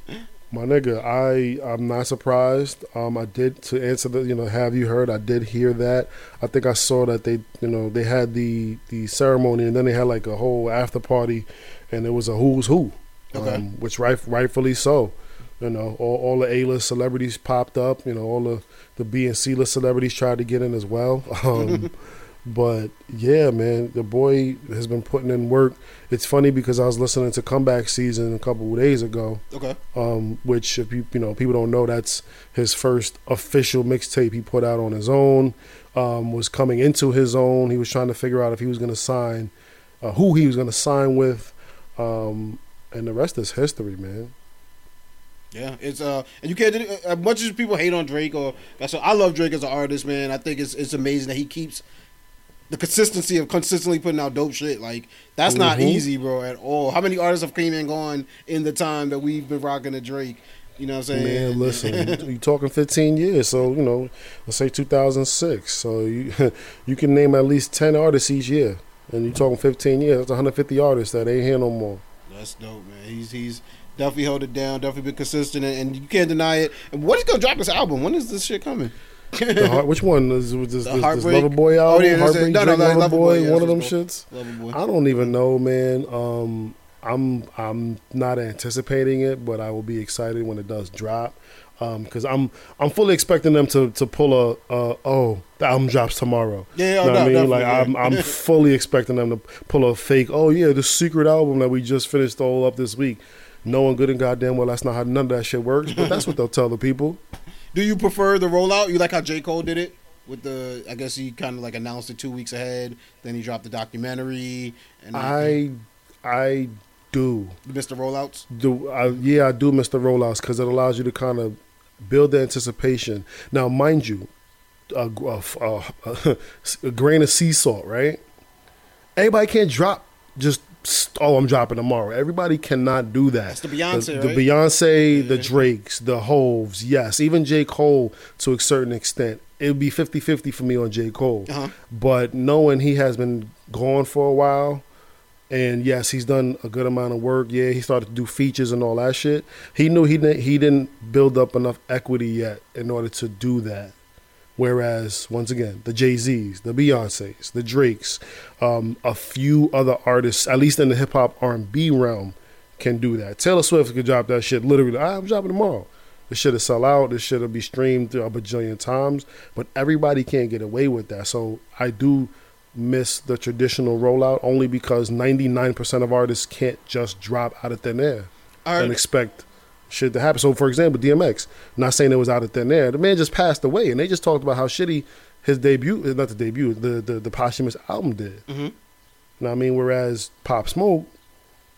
My nigga, I I'm not surprised. Um, I did to answer the you know have you heard? I did hear that. I think I saw that they you know they had the the ceremony and then they had like a whole after party, and it was a who's who, Okay. um, which right rightfully so. You know, all, all the A list celebrities popped up. You know, all the the B and C list celebrities tried to get in as well. Um, but yeah, man, the boy has been putting in work. It's funny because I was listening to Comeback Season a couple of days ago okay. um, which if you you know people don't know that's his first official mixtape he put out on his own um, was coming into his own he was trying to figure out if he was going to sign uh, who he was going to sign with um, and the rest is history man Yeah, it's uh, and you can't. As much as people hate on Drake, or that's what I love Drake as an artist, man. I think it's it's amazing that he keeps the consistency of consistently putting out dope shit. Like that's not Mhm. easy, bro, at all. How many artists have came and gone in the time that we've been rocking the Drake? You know what I'm saying? man listen you talking 15 years so you know let's say 2006 so you you can name at least 10 artists each year and you talking 15 years that's 150 artists that ain't here no more That's dope, man. He's he's definitely held it down, definitely been consistent, and, and you can't deny it. And what is gonna drop this album? When is this shit coming? The heart, which one is was this, this, this Lover Boy Oh, album? yeah. Heartbreak No, no, no, Lover, Lover Boy, yeah, one of them what shits. I don't even know, man. Um, I'm I'm not anticipating it, but I will be excited when it does drop. Because I'm I'm fully expecting them to to pull a uh, oh the album drops tomorrow. Yeah, You oh, what I mean? like I'm I'm fully expecting them to pull a fake. Oh yeah, the secret album that we just finished all up this week. Knowing good and goddamn well that's not how none of that shit works, but that's what they'll tell the people. Do you prefer the rollout? You like how J. Cole did it with the? I guess he kind of like announced it two weeks ahead. Then he dropped the documentary. And I I do. Mr. Rollouts. do I, yeah, I do miss the rollouts because it allows you to kind of build the anticipation. Now, mind you, a, a, a, a grain of sea salt, right? Everybody can't drop just oh, I'm dropping tomorrow. Everybody cannot do that. That's the Beyonce, the, right? the Beyonce, the Drakes, the Hoves, yes, even J Cole to a certain extent. It would be 50-50 for me on J Cole, Uh-huh. but knowing he has been gone for a while. And yes, he's done a good amount of work. Yeah, he started to do features and all that shit. He knew he didn't, he didn't build up enough equity yet in order to do that. Whereas, once again, the Jay Z's, the Beyonces, the Drakes, um, a few other artists, at least in the hip hop R and B realm, can do that. Taylor Swift could drop that shit literally. "Ah, I'm dropping tomorrow. This shit will sell out. This shit will be streamed a bajillion times. But everybody can't get away with that. So I do miss the traditional rollout only because 99% of artists can't just drop out of thin air and expect shit to happen. So, for example, DMX, not saying it was out of thin air. The man just passed away, and they just talked about how shitty his debut, uh, not the debut, the the, the posthumous album did. You know what I mean? Whereas Pop Smoke,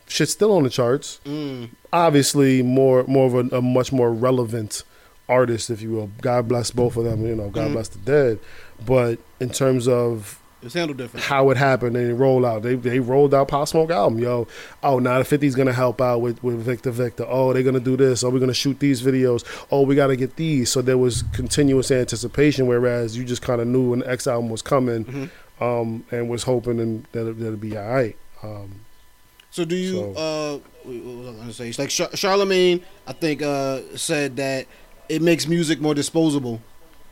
shit's still on the charts. mm, Obviously, more more of a, a much more relevant artist, if you will. God bless both of them. You know, God Mhm. bless the dead. But in terms of it's handled different. how it happened and they roll out. They they rolled out Pop Smoke album, yo. Oh, now the 50's gonna help out with, with Victor Victor. Oh, they're gonna do this. Oh, we're gonna shoot these videos. Oh, we gotta get these. So there was continuous anticipation, whereas you just kind of knew when the X album was coming, Mhm. um, and was hoping and that it, that it'd be all right. Um, So do you? Uh, what was I gonna say? It's like Char- Charlemagne, I think, uh, said that it makes music more disposable.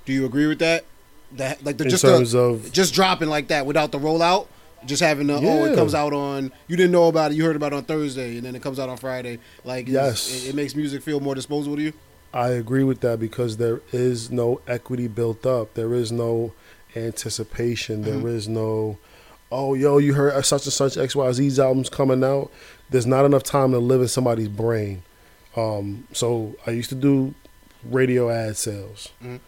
Do you agree with that? That like the in just terms the, of just dropping like that without the rollout, Just having the oh, it comes out on you didn't know about it, you heard about it on Thursday, and then it comes out on Friday. Like, Yes. it, it makes music feel more disposable to you. I agree with that because there is no equity built up. There is no anticipation. There Mm-hmm. is no, oh, yo, you heard such and such XYZ's albums coming out. There's not enough time to live in somebody's brain. Um, so I used to do radio ad sales. Mhm.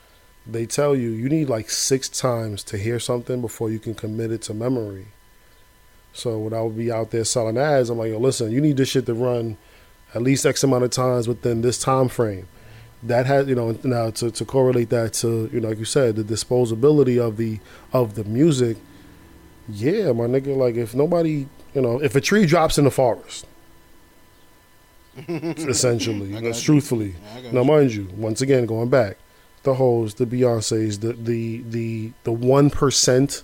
They tell you you need like six times to hear something before you can commit it to memory. So when I would be out there selling ads, I'm like, yo, listen, you need this shit to run at least X amount of times within this time frame. That has, you know, now to, to correlate that to, you know, like you said, the disposability of the of the music. Yeah, my nigga, like if nobody, you know, if a tree drops in the forest, essentially, I got you. truthfully. Now, mind you, once again, going back, the hoes, the Beyonces, the the the the one percent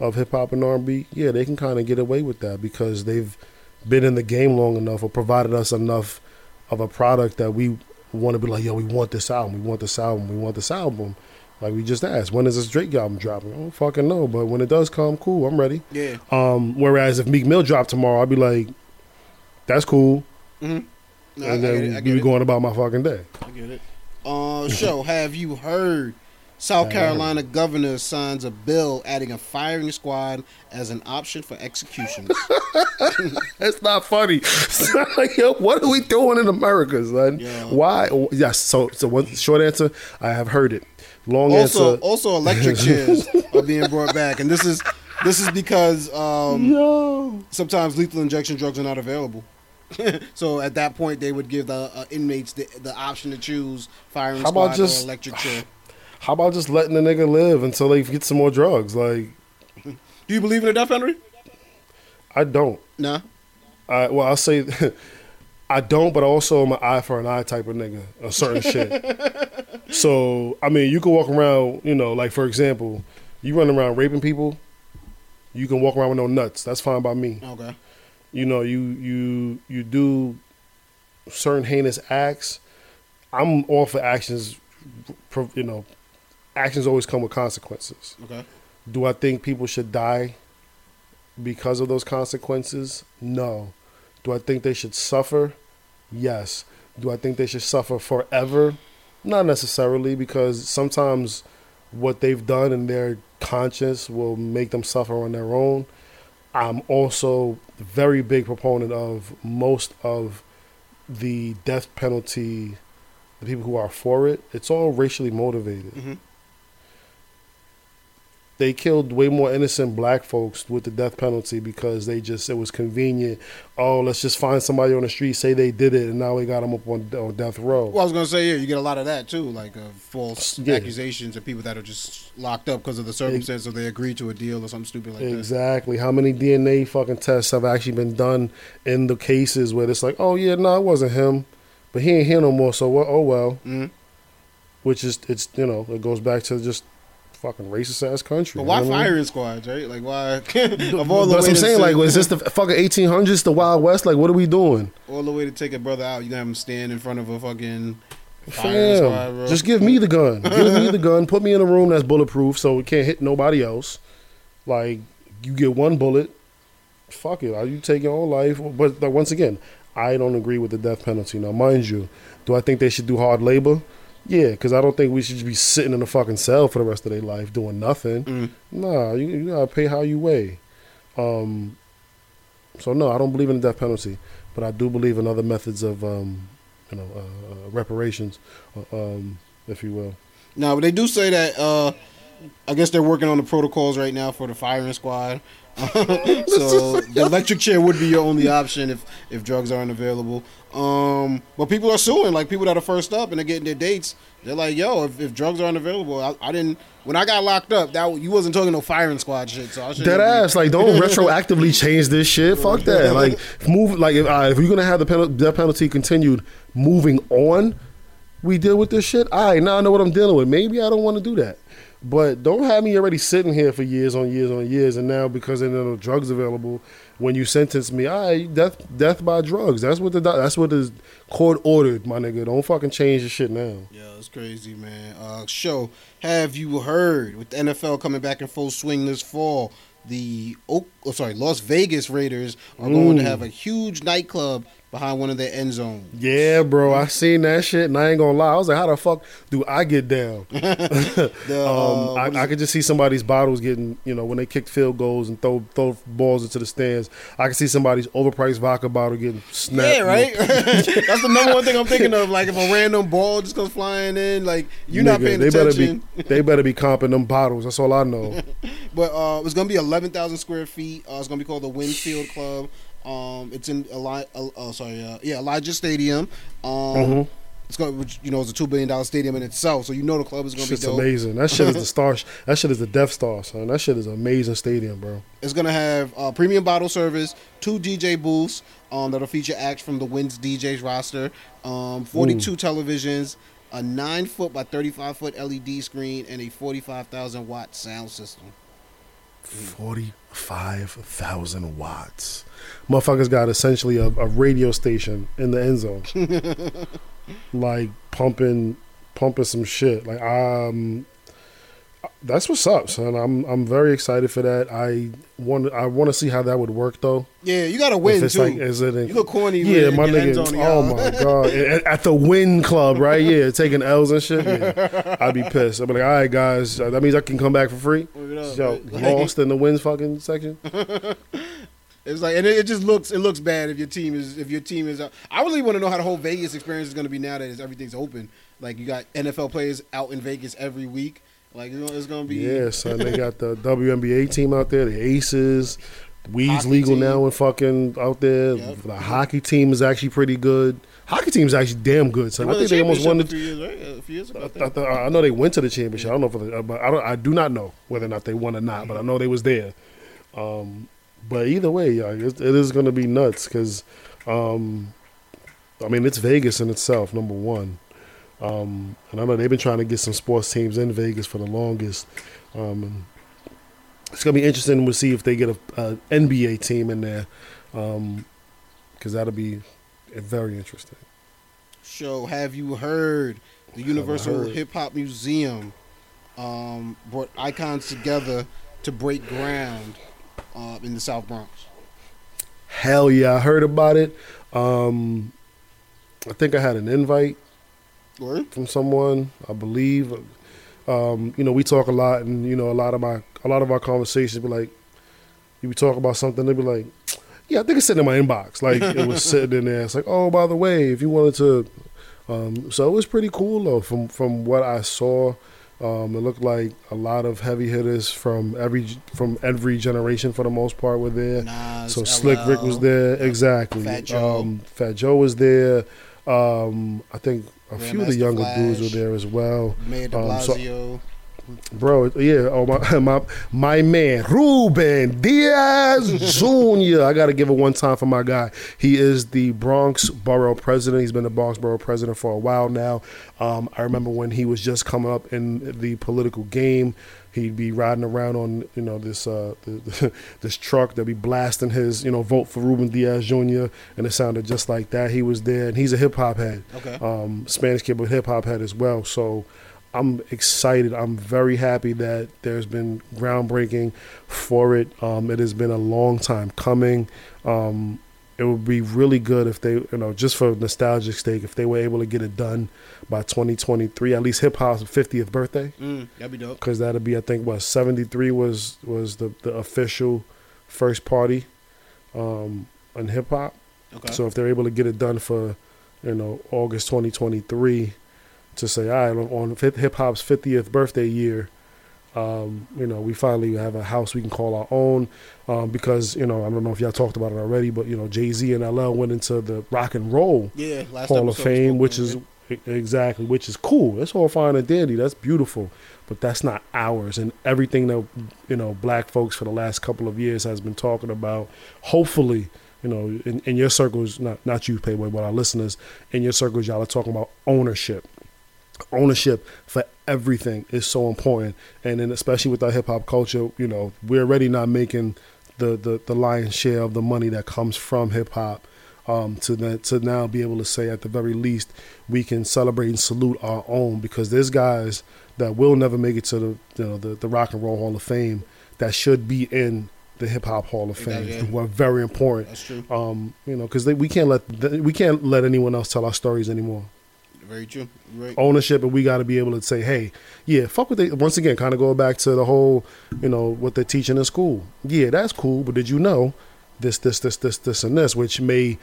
of hip hop and R and B, yeah, they can kind of get away with that because they've been in the game long enough or provided us enough of a product that we want to be like, yo, we want this album, we want this album, we want this album. Like we just asked, when is this Drake album dropping? I don't fucking know, but when it does come, cool, I'm ready. Yeah. Um, whereas if Meek Mill dropped tomorrow, I'd be like, that's cool, No, I, I and get then it. I be it. going about my fucking day. I get it. Uh, show. Have you heard? South Carolina governor signs a bill adding a firing squad as an option for executions. That's not funny. yo, what are we doing in America, son? Yeah. Why? Yes. So, so one short answer. I have heard it. Long also, answer. also electric chairs are being brought back, and this is this is because um, sometimes lethal injection drugs are not available. so at that point, they would give the uh, inmates the, the option to choose firing How about squad just- or electric chair. How about just letting the nigga live until they get some more drugs? Like, Do you believe in the death penalty? I don't. Nah. I well, I'll say I don't, but also I'm an eye for an eye type of nigga. A certain shit. So I mean, you can walk around, you know, like for example, you run around raping people. You can walk around with no nuts. That's fine by me. Okay. You know you you you do certain heinous acts i'm all for actions you know actions always come with consequences. Okay. do i think people should die because of those consequences? No. Do i think they should suffer? Yes. Do i think they should suffer forever? Not necessarily because sometimes what they've done in their conscience will make them suffer on their own. I'm also very big proponent of most of the death penalty, the people who are for it, it's all racially motivated. Mhm. They killed way more innocent black folks with the death penalty because they just it was convenient. Oh, let's just find somebody on the street, say they did it, and now we got them up on, on death row. Well, I was gonna say yeah, you get a lot of that too, like uh, false Yeah. accusations of people that are just locked up because of the circumstances, or they agreed to a deal or something stupid like that. Exactly. How many DNA fucking tests have actually been done in the cases where it's like, oh yeah, no, it wasn't him, but he ain't here no more. So what? Oh well. Mhm. Which is it's you know it goes back to just fucking racist ass country. But you why know what I mean? firing squads, right? Like why of all the That's what I'm saying. Like, was this the fucking 1800s, the Wild West? Like, what are we doing? all the way to take a brother out? You gonna have him stand in front of a fucking firing Fam, squad, bro. just give me the gun. give me the gun. Put me in a room that's bulletproof so it can't hit nobody else. Like, you get one bullet. Fuck it. You take your own life. But, but once again, I don't agree with the death penalty. Now, mind you, do I think they should do hard labor? Yeah, because I don't think we should be sitting in a fucking cell for the rest of their life doing nothing. Mm. Nah, you, you gotta pay how you weigh. Um, so no, I don't believe in the death penalty, but I do believe in other methods of, um, you know, uh, uh, reparations, uh, um, if you will. Now but they do say that. Uh, I guess they're working on the protocols right now for the firing squad. so the electric chair would be your only option if if drugs aren't available. Um, but people are suing, like people that are first up and they're getting their dates. They're like, "Yo, if, if drugs aren't available, I, I didn't. When I got locked up, that you wasn't talking no firing squad shit. So I Dead ass, like don't retroactively change this shit. Fuck that. Like move, like if, uh, if you're gonna have the penal- death penalty continued, moving on, we deal with this shit. All right, now I know what I'm dealing with. Maybe I don't want to do that. But don't have me already sitting here for years on years on years, and now because there are no drugs available, when you sentence me, all right, death death by drugs. That's what the that's what the court ordered, my nigga. Don't fucking change the shit now. Yeah, it's crazy, man. Uh, show, have you heard with the NFL coming back in full swing this fall? the Oak, oh, sorry, Las Vegas Raiders are going to Mm. have a huge nightclub behind one of their end zones. Yeah, bro, I seen that shit, and I ain't gonna lie. I was like, how the fuck do I get down? The, uh, Um, is I, I could just see somebody's bottles getting, you know, when they kick field goals and throw throw balls into the stands. I can see somebody's overpriced vodka bottle getting snapped. yeah, right. That's the number one thing I'm thinking of. Like if a random ball just comes flying in, like you're not Nigga, paying they attention. Better be, they better be comping them bottles. That's all I know. But uh, it's gonna be eleven thousand square feet. Uh, it's gonna be called the Wynn Field Club. Um, it's in Eli- uh, oh, sorry, uh, yeah, Allegiant Stadium. Um, Mhm. it's going, you know, is a two billion dollar stadium in itself. So you know the club is gonna be dope. amazing. That shit is the star. That shit is the Death Star, son. That shit is an amazing stadium, bro. It's gonna have uh, premium bottle service, two DJ booths um, that'll feature acts from the Wynn's DJs roster, um, 42 televisions, a nine foot by 35 foot LED screen, and a 45,000 watt sound system. Forty-five thousand watts. Motherfuckers got essentially a, a radio station in the end zone, like pumping, pumping some shit. Like um, that's what's up, son. I'm I'm very excited for that. I want I want to see how that would work though. Yeah, you gotta win if it's too. like, is it? In, you look corny. yeah, my nigga. Oh my god! At, at the Win Club, right? Yeah, taking L's and shit. Yeah. I'd be pissed. I'd be like, all right, guys, uh, that means I can come back for free. Up, Yo, right? lost in the wins fucking section. It's like, and it, it just looks it looks bad if your team is if your team is. out. I really want to know how the whole Vegas experience is going to be now that everything's open. Like you got NFL players out in Vegas every week. Like it's going to be. Yeah, son. They got the WNBA team out there, the Aces. Weed's Hockey legal team. now and fucking out there. Yep. The hockey team is actually pretty good. Hockey team is actually damn good, son. I think they almost won the. few years, right? A few years ago. I I, I know they went to the championship. I don't know if, they, but I don't. I do not know whether or not they won or not. But I know they was there. Um, but either way, yeah, it, it is going to be nuts because, um, I mean, it's Vegas in itself. Number one, um, and I know they've been trying to get some sports teams in Vegas for the longest. Um, it's going to be interesting to see if they get a, a NBA team in there, because that'll be very interesting. So, Have you heard the Universal. Hip Hop Museum um, brought icons together to break ground uh, in the South Bronx? Hell yeah, I heard about it. Um, I think I had an invite Word? from someone, I believe. Um, you know, we talk a lot, and you know, a lot of my a lot of our conversations be like, you be talk about something, they be like, yeah, I think it's sitting in my inbox, like it was sitting in there. It's like, oh, by the way, if you wanted to, um, so it was pretty cool though. From from what I saw, um, it looked like a lot of heavy hitters from every from every generation for the most part were there. Nas, So Slick Rick was there, exactly. Fat Joe. Um, Fat Joe was there. Um, I think a few of the younger Flash. dudes were there as well. Mayor de Um, so- Blasio. Bro, yeah, oh my my my man Ruben Diaz Jr. I gotta give it one time for my guy. He is the Bronx Borough President. He's been the Bronx Borough President for a while now. Um, I remember when he was just coming up in the political game. He'd be riding around on you know this uh, the, this truck that be blasting his you know vote for Ruben Diaz Jr. and it sounded just like that. He was there and he's a hip hop head Okay. um, Spanish kid, but hip hop head as well. So I'm excited. I'm very happy that there's been groundbreaking for it. Um, it has been a long time coming. Um, it would be really good if they, you know, just for nostalgic sake, if they were able to get it done by 2023, at least hip hop's 50th birthday, Mm, that'd be dope. because that'd be, I think, what 73 was was the the official first party um, in hip hop. Okay. So if they're able to get it done for, you know, August 2023, to say, all right, on hip hop's 50th birthday year, um, you know, we finally have a house we can call our own. Um, because you know, I don't know if y'all talked about it already, but you know, Jay Z and LL went into the rock and roll yeah, Hall of Fame, which is it. exactly which is cool. That's all fine and dandy. That's beautiful, but that's not ours. And everything that you know, black folks for the last couple of years has been talking about. Hopefully, you know, in, in your circles, not not you, Playboy, but our listeners in your circles, y'all are talking about ownership. Ownership for everything is so important, and then especially with our hip hop culture, you know, we're already not making the, the the lion's share of the money that comes from hip hop um, to that to now be able to say at the very least we can celebrate and salute our own because there's guys that will never make it to the you know the, the Rock and Roll Hall of Fame that should be in the Hip Hop Hall of Fame. Exactly. Who are very important. That's true. Um, you know, because we can't let th- we can't let anyone else tell our stories anymore. Very true. Right. Ownership, and we got to be able to say, hey, yeah, fuck they. Once again, kind of go back to the whole, you know, what they're teaching in school. Yeah, that's cool, but did you know this, this, this, this, this, and this, which may,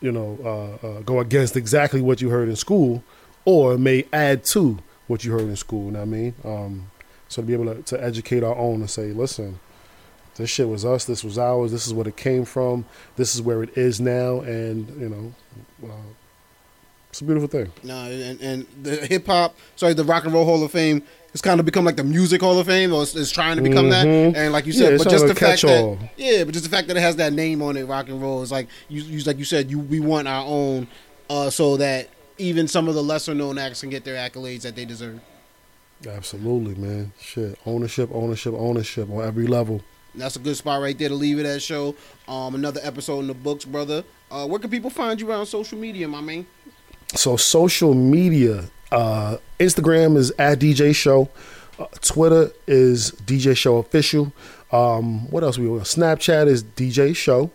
you know, uh, uh, go against exactly what you heard in school, or may add to what you heard in school. You know what I mean? Um, so to be able to, to educate our own and say, listen, this shit was us. This was ours. This is what it came from. This is where it is now, and you know, uh, it's a beautiful thing. No, and, and the hip hop, sorry, the Rock and Roll Hall of Fame has kind of become like the Music Hall of Fame, or it's, it's trying to become that. Mhm. And like you Yeah, said, it's but just the fact that catch-all. yeah, but just the fact that it has that name on it, Rock and Roll, is like you, you like you said, you we want our own, uh, so that even some of the lesser known acts can get their accolades that they deserve. Absolutely, man. Shit, ownership, ownership, ownership on every level. And that's a good spot right there to leave it at show. Um, another episode in the books, brother. Uh, where can people find you on social media, my man? So social media, uh, Instagram is at DJ Show, uh, Twitter is DJ Show Official. Um, what else we on? Snapchat is DJ Show.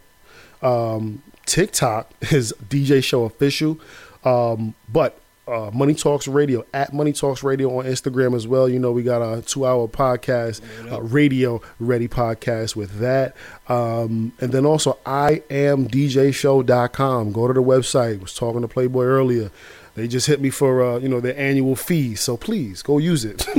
Um, TikTok is DJ Show Official. Um, but uh, Money Talks Radio at Money Talks Radio on Instagram as well. You know, we got a two hour podcast, uh, radio ready podcast with that. Um, and then also, I am DJShow.com. Go to the website. Was talking to Playboy earlier. They just hit me for uh, you know their annual fee, so please go use it.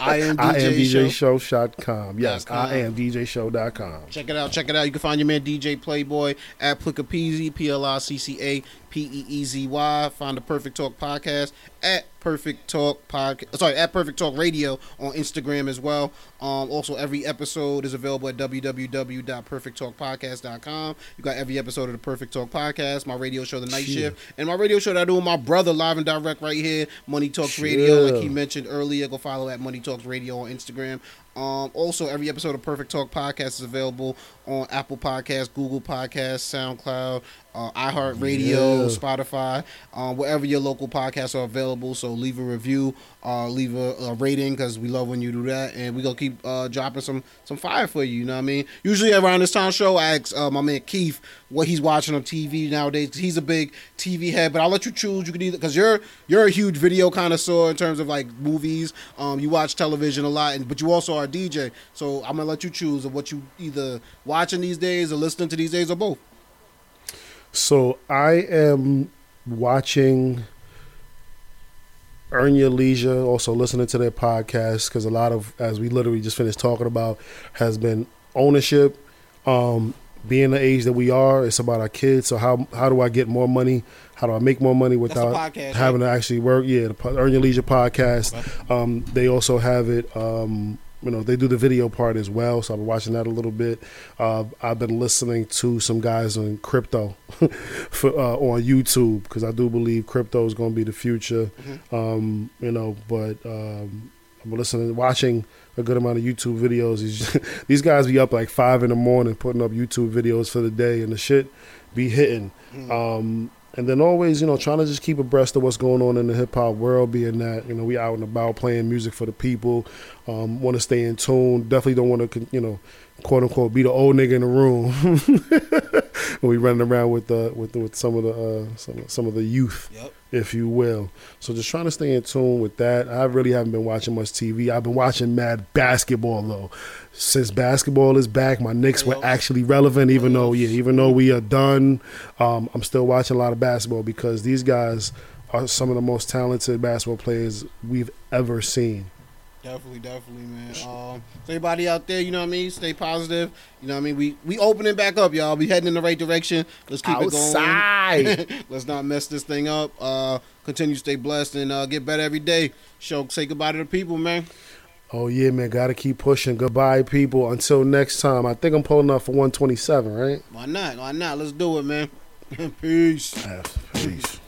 I am DJ, I am Show. DJShow.com. Yes, Dot com. I am DJShow.com. Check it out. Check it out. You can find your man DJ Playboy at Pliccapeezy, P L I C C A P E E Z Y. Find the Perfect Talk podcast at Perfect Talk podcast. Sorry, at Perfect Talk Radio on Instagram as well. Um, also, every episode is available at www.perfecttalkpodcast.com. You got every episode of the Perfect Talk podcast, my radio show, The Night. Shift, and my radio show that I do with my brother live and direct right here, Money Talks Radio. Like he mentioned earlier, go follow at Money Talks Radio on Instagram. Um, also, every episode of Perfect Talk podcast is available on Apple Podcasts, Google Podcasts, SoundCloud, uh, iHeartRadio, Yeah. Spotify, um, wherever your local podcasts are available. So leave a review, uh, leave a, a rating because we love when you do that, and we gonna keep uh, dropping some some fire for you. You know what I mean? Usually around this time show, I ask uh, my man Keith what he's watching on TV nowadays. He's a big TV head, but I'll let you choose. You can either because you're you're a huge video connoisseur in terms of like movies. Um, you watch television a lot, and but you also are DJ. So I'm gonna let you choose of what you either watching these days or listening to these days or both. So I am watching Earn Your Leisure, also listening to their podcast because a lot of, as we literally just finished talking about, has been ownership. Um, being the age that we are, it's about our kids. So how how do I get more money? How do I make more money without podcast, having to actually work? Yeah, the Earn Your Leisure podcast. Um, they also have it. Um, you know, they do the video part as well. So I've been watching that a little bit. Uh, I've been listening to some guys on crypto for, uh, on YouTube because I do believe crypto is going to be the future. Um, you know, but um, I'm listening, watching a good amount of YouTube videos. These, these guys be up like five in the morning putting up YouTube videos for the day, and the shit be hitting. Um, and then always, you know, trying to just keep abreast of what's going on in the hip hop world, being that, you know, we out and about playing music for the people, um, want to stay in tune. Definitely don't want to, you know, quote unquote, be the old nigga in the room when we running around with the with the, with some of the uh, some some of the youth, Yep. if you will. So just trying to stay in tune with that. I really haven't been watching much TV. I've been watching mad basketball though. Since basketball is back, my Knicks were actually relevant. Even though, yeah, even though we are done, um, I'm still watching a lot of basketball because these guys are some of the most talented basketball players we've ever seen. Definitely, definitely, man. Um, so everybody out there, you know what I mean? Stay positive. You know what I mean? We we opening back up, y'all. We heading in the right direction. Let's keep Outside. it going. Let's not mess this thing up. Uh, continue to stay blessed and uh, get better every day. Show say goodbye to the people, man. Oh yeah, man, gotta keep pushing. Goodbye, people. Until next time. I think I'm pulling up for 127, right? Why not? Why not? Let's do it, man. Peace. Peace.